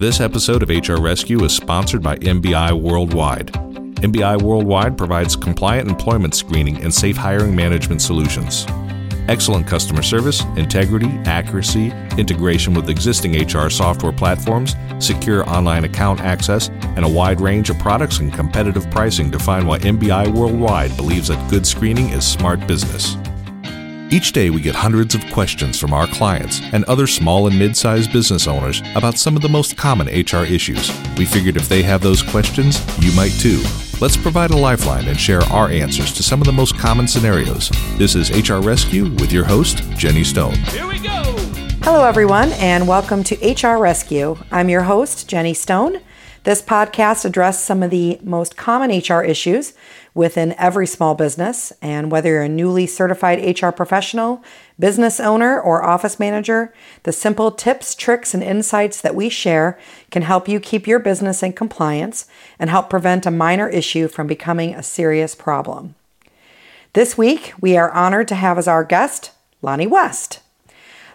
This episode of HR Rescue is sponsored by MBI Worldwide. MBI Worldwide provides compliant employment screening and safe hiring management solutions. Excellent customer service, integrity, accuracy, integration with existing HR software platforms, secure online account access, and a wide range of products and competitive pricing define why MBI Worldwide believes that good screening is smart business. Each day, we get hundreds of questions from our clients and other small and mid sized business owners about some of the most common HR issues. We figured if they have those questions, you might too. Let's provide a lifeline and share our answers to some of the most common scenarios. This is HR Rescue with your host, Jenny Stone. Here we go! Hello, everyone, and welcome to HR Rescue. I'm your host, Jenny Stone. This podcast addresses some of the most common HR issues within every small business. And whether you're a newly certified HR professional, business owner, or office manager, the simple tips, tricks, and insights that we share can help you keep your business in compliance and help prevent a minor issue from becoming a serious problem. This week, we are honored to have as our guest Lonnie West.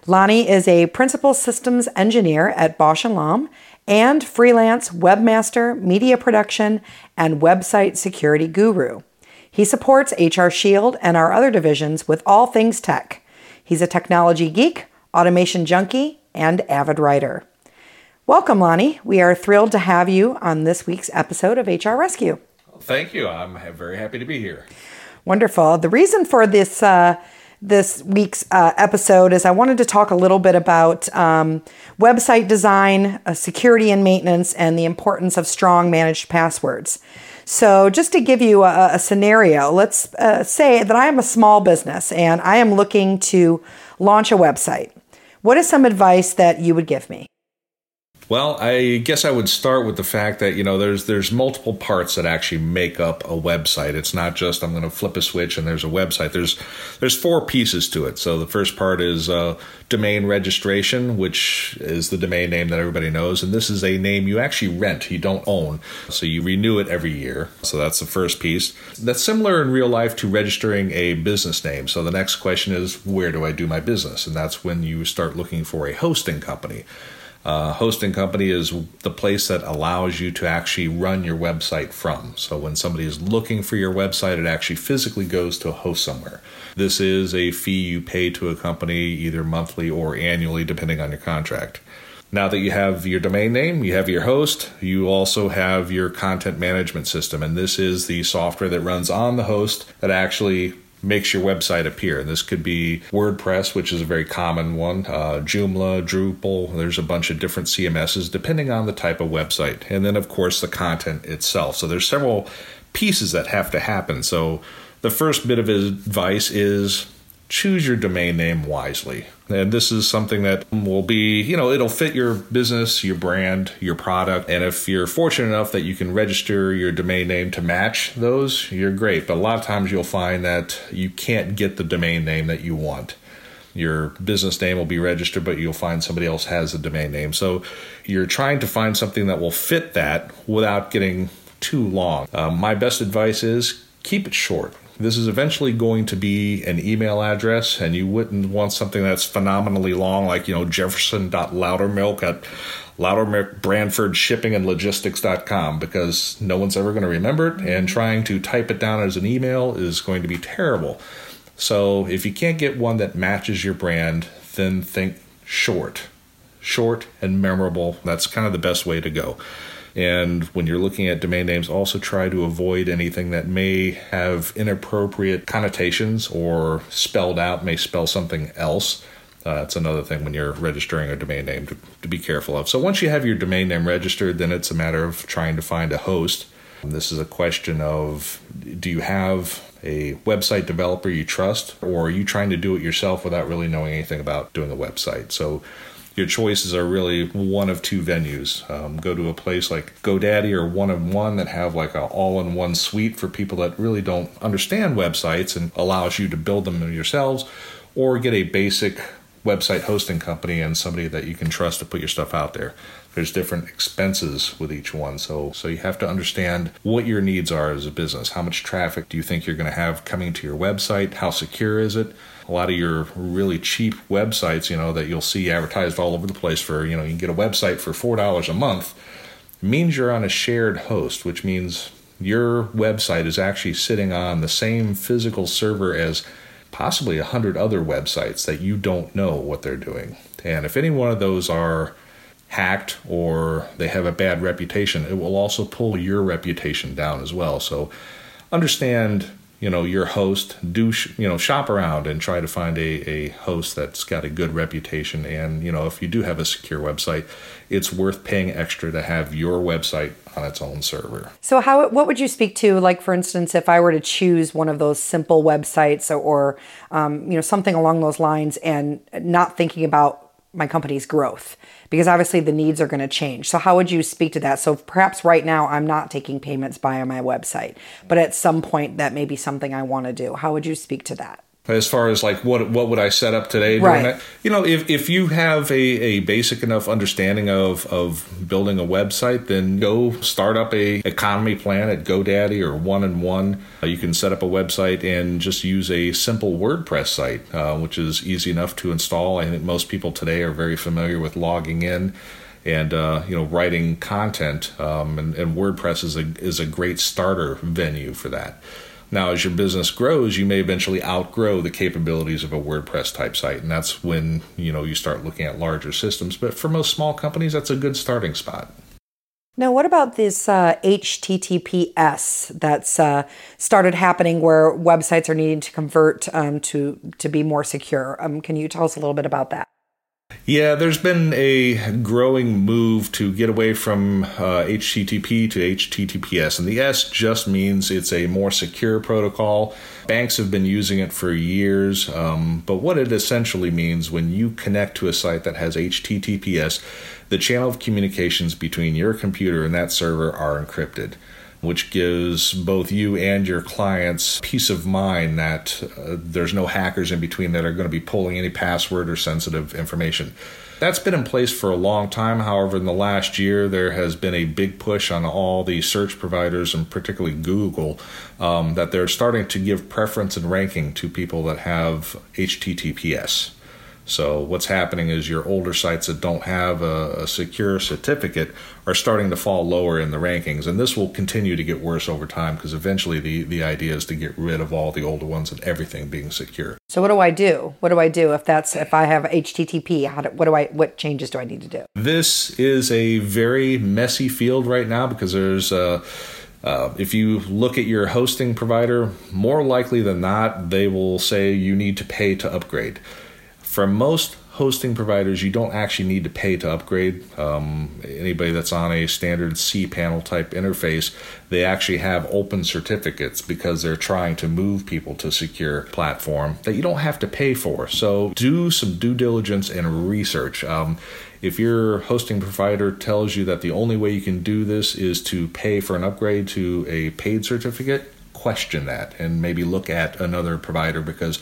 Lonnie is a principal systems engineer at Bausch & Lomb and freelance webmaster, media production, and website security guru. He supports HR Shield and our other divisions with all things tech. He's a technology geek, automation junkie, and avid writer. Welcome, Lonnie. We are thrilled to have you on this week's episode of HR Rescue. Thank you. I'm very happy to be here. Wonderful. The reason for this uh, this week's uh, episode is I wanted to talk a little bit about um, website design, uh, security and maintenance, and the importance of strong managed passwords. So, just to give you a, a scenario, let's uh, say that I am a small business and I am looking to launch a website. What is some advice that you would give me? Well, I guess I would start with the fact that you know there's there's multiple parts that actually make up a website. It's not just I'm going to flip a switch and there's a website. There's there's four pieces to it. So the first part is uh, domain registration, which is the domain name that everybody knows, and this is a name you actually rent, you don't own. So you renew it every year. So that's the first piece. That's similar in real life to registering a business name. So the next question is where do I do my business? And that's when you start looking for a hosting company. Uh, hosting company is the place that allows you to actually run your website from. So when somebody is looking for your website, it actually physically goes to a host somewhere. This is a fee you pay to a company either monthly or annually, depending on your contract. Now that you have your domain name, you have your host, you also have your content management system. And this is the software that runs on the host that actually makes your website appear. And this could be WordPress, which is a very common one, uh, Joomla, Drupal. There's a bunch of different CMSs depending on the type of website. And then, of course, the content itself. So there's several pieces that have to happen. So the first bit of advice is choose your domain name wisely. And this is something that will be, you know, it'll fit your business, your brand, your product. And if you're fortunate enough that you can register your domain name to match those, you're great. But a lot of times you'll find that you can't get the domain name that you want. Your business name will be registered, but you'll find somebody else has a domain name. So you're trying to find something that will fit that without getting too long. Um, my best advice is keep it short this is eventually going to be an email address, and you wouldn't want something that's phenomenally long, like, you know, jefferson.loudermilk at Loudermilk Branford Shipping and Logistics.com, because no one's ever going to remember it, and trying to type it down as an email is going to be terrible. So if you can't get one that matches your brand, then think short. Short and memorable. That's kind of the best way to go. And when you're looking at domain names, also try to avoid anything that may have inappropriate connotations or spelled out may spell something else. Uh, that's another thing when you're registering a domain name to, to be careful of. So once you have your domain name registered, then it's a matter of trying to find a host. This is a question of do you have a website developer you trust, or are you trying to do it yourself without really knowing anything about doing a website? So your choices are really one of two venues. Um, go to a place like GoDaddy or One and One that have like an all-in-one suite for people that really don't understand websites and allows you to build them yourselves, or get a basic website hosting company and somebody that you can trust to put your stuff out there. there's different expenses with each one. So so you have to understand what your needs are as a business. How much traffic do you think you're going to have coming to your website? How secure is it? A lot of your really cheap websites, you know, that you'll see advertised all over the place for, you know, you can get a website for $4 a month means you're on a shared host, which means your website is actually sitting on the same physical server as possibly a hundred other websites that you don't know what they're doing. And if any one of those are hacked or they have a bad reputation, it will also pull your reputation down as well. So understand you know your host do sh- you know shop around and try to find a, a host that's got a good reputation. And you know if you do have a secure website it's worth paying extra to have your website on its own server. So how what would you speak to like for instance if i were to choose one of those simple websites or, or um, you know something along those lines and not thinking about my company's growth because obviously the needs are going to change. So, how would you speak to that? So, perhaps right now I'm not taking payments via my website, but at some point that may be something I want to do. How would you speak to that? As far as like what what would I set up today right. that? You know, if if you have a, a basic enough understanding of of building a website, then go start up a economy plan at GoDaddy or One and One. Uh, you can set up a website and just use a simple WordPress site, uh, which is easy enough to install. I think most people today are very familiar with logging in and uh, you know writing content. Um, and, and WordPress is a is a great starter venue for that. Now, as your business grows, you may eventually outgrow the capabilities of a WordPress type site, and that's when you know you start looking at larger systems. But for most small companies, that's a good starting spot. Now, what about this uh, HTTPS that's uh, started happening where websites are needing to convert um, to to be more secure? Um, can you tell us a little bit about that? Yeah, there's been a growing move to get away from uh, HTTP to HTTPS, and the S just means it's a more secure protocol. Banks have been using it for years, um, but what it essentially means when you connect to a site that has HTTPS, the channel of communications between your computer and that server are encrypted which gives both you and your clients peace of mind that uh, there's no hackers in between that are going to be pulling any password or sensitive information. That's been in place for a long time. However, in the last year, there has been a big push on all the search providers, and particularly Google, um, that they're starting to give preference and ranking to people that have HTTPS. So what's happening is your older sites that don't have a, a, secure certificate are starting to fall lower in the rankings, and this will continue to get worse over time because eventually the the idea is to get rid of all the older ones and everything being secure. So what do I do? What do I do if that's if I have HTTP? How do, what do I what changes do I need to do? This is a very messy field right now because there's. Uh, uh, if you look at your hosting provider, more likely than not, they will say you need to pay to upgrade for most hosting providers, you don't actually need to pay to upgrade. Um, anybody that's on a standard cPanel type interface, they actually have open certificates because they're trying to move people to secure platform that you don't have to pay for. So do some due diligence and research. Um, if your hosting provider tells you that the only way you can do this is to pay for an upgrade to a paid certificate, question that and maybe look at another provider because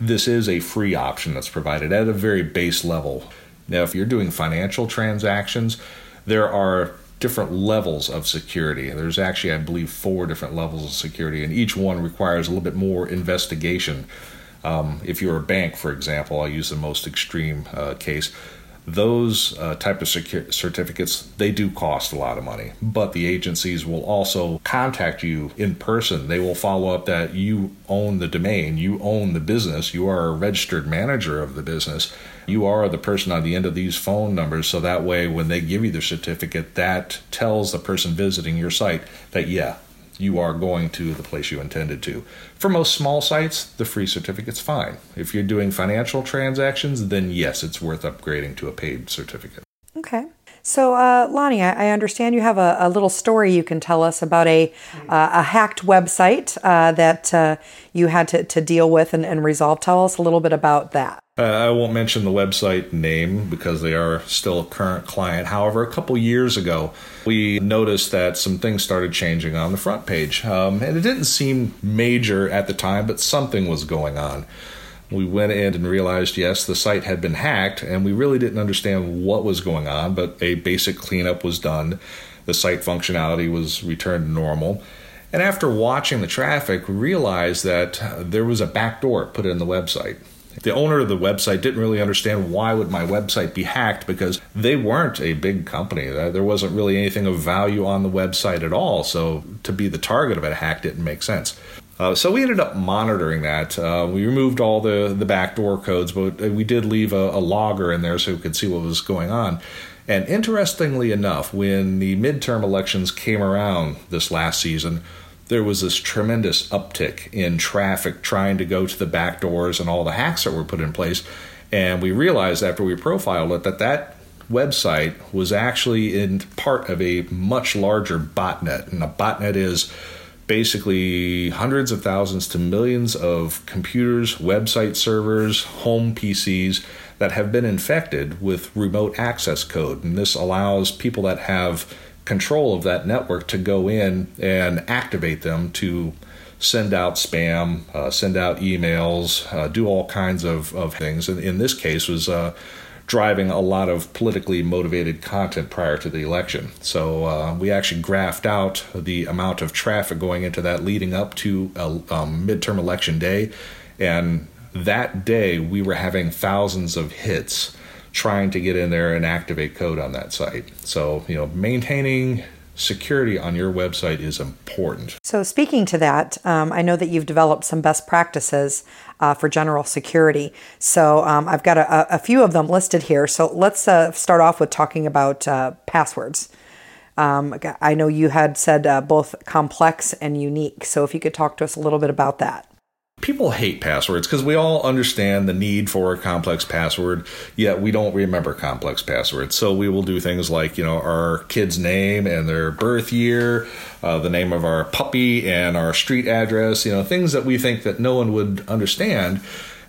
this is a free option that's provided at a very base level. Now, if you're doing financial transactions, there are different levels of security. There's actually, I believe, four different levels of security, and each one requires a little bit more investigation. Um, if you're a bank, for example, I'll use the most extreme uh, case those uh, type of certificates they do cost a lot of money but the agencies will also contact you in person. They will follow up that you own the domain you own the business you are a registered manager of the business you are the person on the end of these phone numbers so that way when they give you the certificate that tells the person visiting your site that yeah you are going to the place you intended to. For most small sites, the free certificate's fine. If you're doing financial transactions, then yes, it's worth upgrading to a paid certificate. Okay. So, uh, Lonnie, I, understand you have a, a, little story you can tell us about a, uh, a hacked website uh, that uh, you had to, to deal with and, and resolve. Tell us a little bit about that. Uh, I won't mention the website name because they are still a current client. However, a couple years ago, we noticed that some things started changing on the front page. Um, and it didn't seem major at the time, but something was going on. We went in and realized, yes, the site had been hacked, and we really didn't understand what was going on, but a basic cleanup was done. The site functionality was returned to normal. And after watching the traffic, we realized that there was a backdoor put in the website. The owner of the website didn't really understand why would my website be hacked because they weren't a big company. There wasn't really anything of value on the website at all. So to be the target of a hack didn't make sense. Uh, so we ended up monitoring that. Uh, we removed all the, the backdoor codes, but we did leave a, a logger in there so we could see what was going on. And interestingly enough, when the midterm elections came around this last season, there was this tremendous uptick in traffic trying to go to the back doors and all the hacks that were put in place. And we realized after we profiled it that that website was actually in part of a much larger botnet. And a botnet is basically hundreds of thousands to millions of computers, website servers, home PCs that have been infected with remote access code. And this allows people that have control of that network to go in and activate them to send out spam, uh, send out emails, uh, do all kinds of, of things. And in this case was uh, driving a lot of politically motivated content prior to the election. So uh, we actually graphed out the amount of traffic going into that leading up to a um, midterm election day. And that day, we were having thousands of hits trying to get in there and activate code on that site. So, you know, maintaining security on your website is important. So, speaking to that, um, I know that you've developed some best practices uh, for general security. So, um, I've got a, a, few of them listed here. So, let's uh, start off with talking about uh, passwords. Um, I know you had said uh, both complex and unique. So, if you could talk to us a little bit about that people hate passwords because we all understand the need for a complex password, yet we don't remember complex passwords. So we will do things like, you know, our kid's name and their birth year, uh, the name of our puppy and our street address, you know, things that we think that no one would understand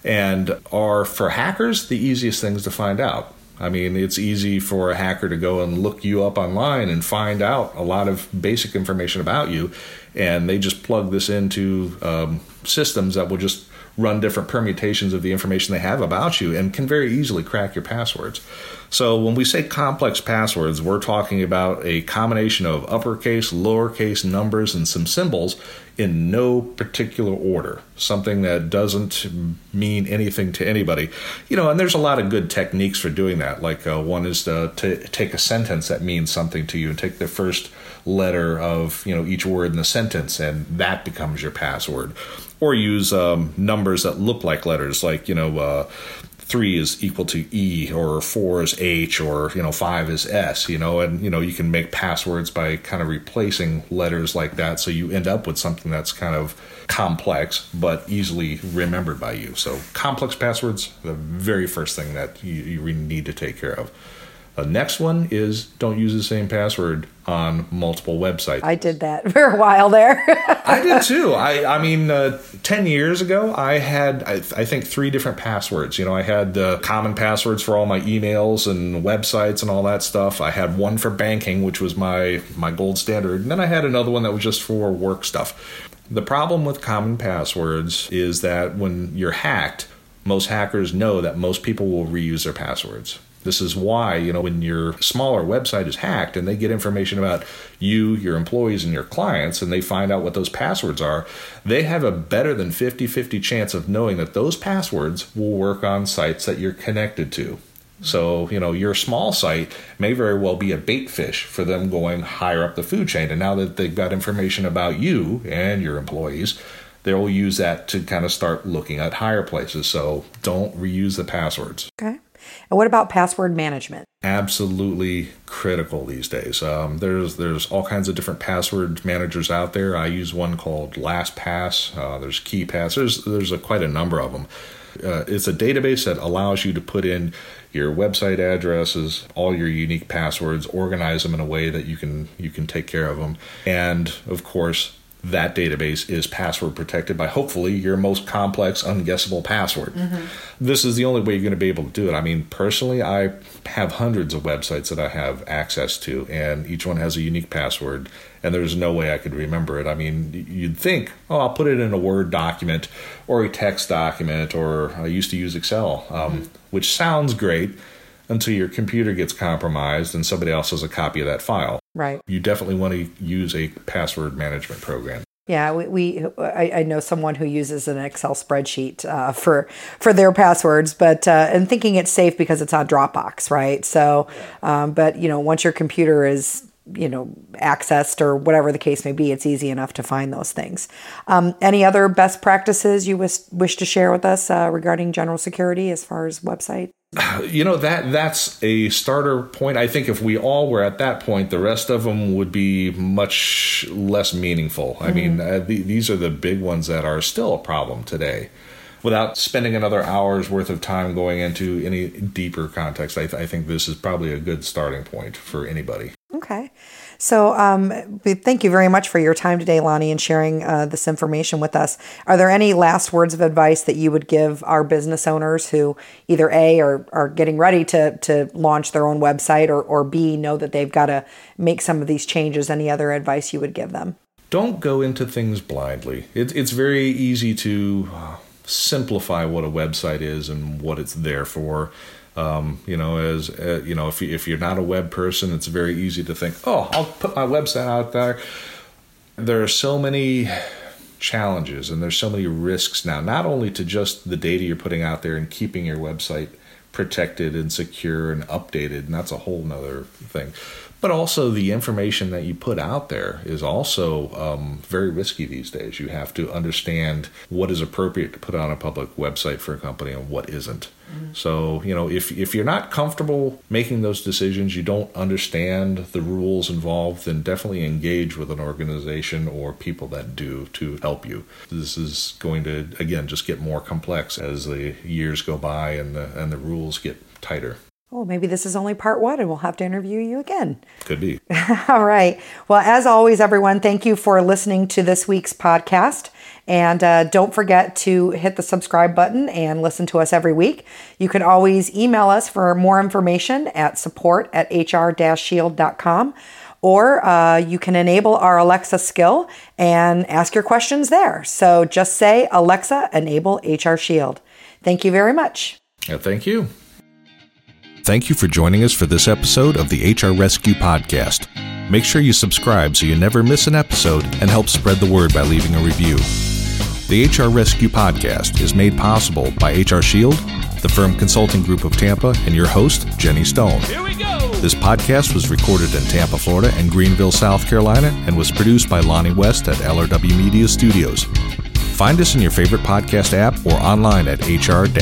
and are for hackers the easiest things to find out. I mean, it's easy for a hacker to go and look you up online and find out a lot of basic information about you, and they just plug this into um, systems that will just run different permutations of the information they have about you and can very easily crack your passwords. So when we say complex passwords, we're talking about a combination of uppercase, lowercase numbers, and some symbols in no particular order. Something that doesn't mean anything to anybody. You know, and there's a lot of good techniques for doing that. Like uh, one is to, to take a sentence that means something to you and take the first letter of you know each word in the sentence, and that becomes your password. Or use um, numbers that look like letters, like you know. Uh, three is equal to E or four is H or you know five is S you know and you know you can make passwords by kind of replacing letters like that so you end up with something that's kind of complex but easily remembered by you so complex passwords the very first thing that you, you need to take care of the next one is don't use the same password on multiple websites. I did that for a while there. I did too. I, I mean, uh, 10 years ago, I had, I, I, think, three different passwords. You know, I had uh, common passwords for all my emails and websites and all that stuff. I had one for banking, which was my, my gold standard. And then I had another one that was just for work stuff. The problem with common passwords is that when you're hacked, most hackers know that most people will reuse their passwords. This is why, you know, when your smaller website is hacked and they get information about you, your employees, and your clients, and they find out what those passwords are, they have a better than 50 50 chance of knowing that those passwords will work on sites that you're connected to. So, you know, your small site may very well be a bait fish for them going higher up the food chain. And now that they've got information about you and your employees, they'll use that to kind of start looking at higher places. So don't reuse the passwords. Okay. And what about password management? Absolutely critical these days. Um, there's there's all kinds of different password managers out there. I use one called LastPass. Uh, there's KeePass. There's there's a, quite a number of them. Uh, it's a database that allows you to put in your website addresses, all your unique passwords, organize them in a way that you can you can take care of them, and of course that database is password protected by hopefully your most complex, unguessable password. Mm-hmm. This is the only way you're going to be able to do it. I mean, personally, I have hundreds of websites that I have access to, and each one has a unique password, and there's no way I could remember it. I mean, you'd think, oh, I'll put it in a Word document or a text document, or I used to use Excel, um, mm-hmm. which sounds great until your computer gets compromised and somebody else has a copy of that file. Right. You definitely want to use a password management program. Yeah, we, we I, I, know someone who uses an Excel spreadsheet uh, for for their passwords, but uh, and thinking it's safe because it's on Dropbox, right? So, um, but you know, once your computer is you know accessed or whatever the case may be, it's easy enough to find those things. Um, any other best practices you wish wish to share with us uh, regarding general security as far as website? You know that that's a starter point. I think if we all were at that point, the rest of them would be much less meaningful. Mm-hmm. I mean, uh, the, these are the big ones that are still a problem today. Without spending another hour's worth of time going into any deeper context, I, th- I think this is probably a good starting point for anybody. So, um, thank you very much for your time today, Lonnie, and sharing uh, this information with us. Are there any last words of advice that you would give our business owners who either A, are, are getting ready to, to launch their own website, or, or B, know that they've got to make some of these changes? Any other advice you would give them? Don't go into things blindly. It, it's very easy to uh, simplify what a website is and what it's there for. Um, you know, as uh, you know, if you, if you're not a web person, it's very easy to think, oh, I'll put my website out there. There are so many challenges and there's so many risks now, not only to just the data you're putting out there and keeping your website protected and secure and updated, and that's a whole nother thing but also the information that you put out there is also um, very risky these days. You have to understand what is appropriate to put on a public website for a company and what isn't. So, you know, if, if you're not comfortable making those decisions, you don't understand the rules involved, then definitely engage with an organization or people that do to help you. This is going to, again, just get more complex as the years go by and the, and the rules get tighter. Oh, maybe this is only part one and we'll have to interview you again. Could be. All right. Well, as always, everyone, thank you for listening to this week's podcast. And uh, don't forget to hit the subscribe button and listen to us every week. You can always email us for more information at support at hr shield.com. Or uh, you can enable our Alexa skill and ask your questions there. So just say, Alexa, enable HR Shield. Thank you very much. Yeah, thank you. Thank you for joining us for this episode of the HR Rescue Podcast. Make sure you subscribe so you never miss an episode and help spread the word by leaving a review. The HR Rescue Podcast is made possible by HR Shield, the firm consulting group of Tampa, and your host, Jenny Stone. Here we go! This podcast was recorded in Tampa, Florida, and Greenville, South Carolina, and was produced by Lonnie West at LRW Media Studios. Find us in your favorite podcast app or online at hr-rescue.com.